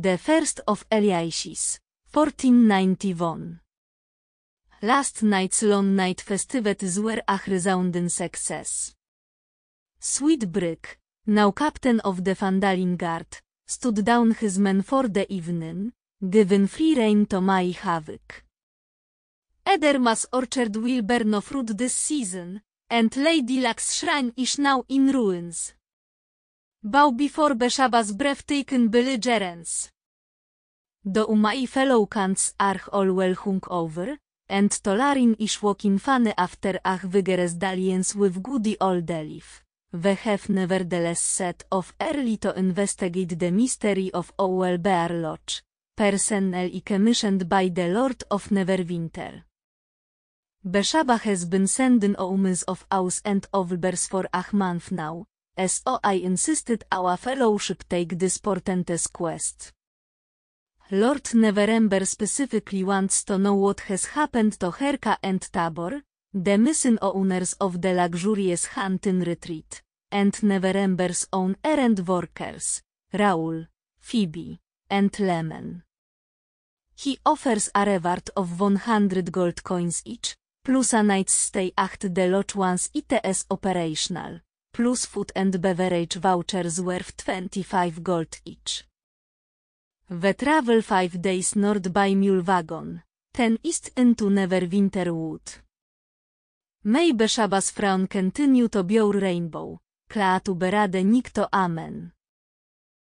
The first of Eleasis, 1491. Last night's long night festivities were a resounding success. Sweet Brick, now captain of the Phandalin Guard, stood down his men for the evening, giving free rein to my havoc. Edermath orchard will bear no fruit this season, and Lady Luck's shrine is now in ruins. Bow before Beshaba's breathtaking belligerence. Do my fellow cants are all well hung over, and Tolarin is walking funny after ach vigorous dalliance with goody Elif. They have nevertheless set off early to investigate the mystery of Owell Bear Lodge, personnel commissioned by the Lord of Neverwinter. Beshaba has been sending omens of Aus and Ovlbers for a month now, as I insisted our fellowship take this portentous quest. Lord Neverember specifically wants to know what has happened to Herka and Tabor, the missing owners of the luxurious hunting retreat, and Neverember's own errand workers, Raul, Phoebe, and Lemon. He offers a reward of 100 gold coins each, plus a night's stay at the lodge once ITS operational, plus food and beverage vouchers worth 25 gold each. The travel 5 days north by mule wagon, 10 east into Neverwinter Wood. May Beshabas Fraun continue to bior rainbow, klaatu berade nikto amen.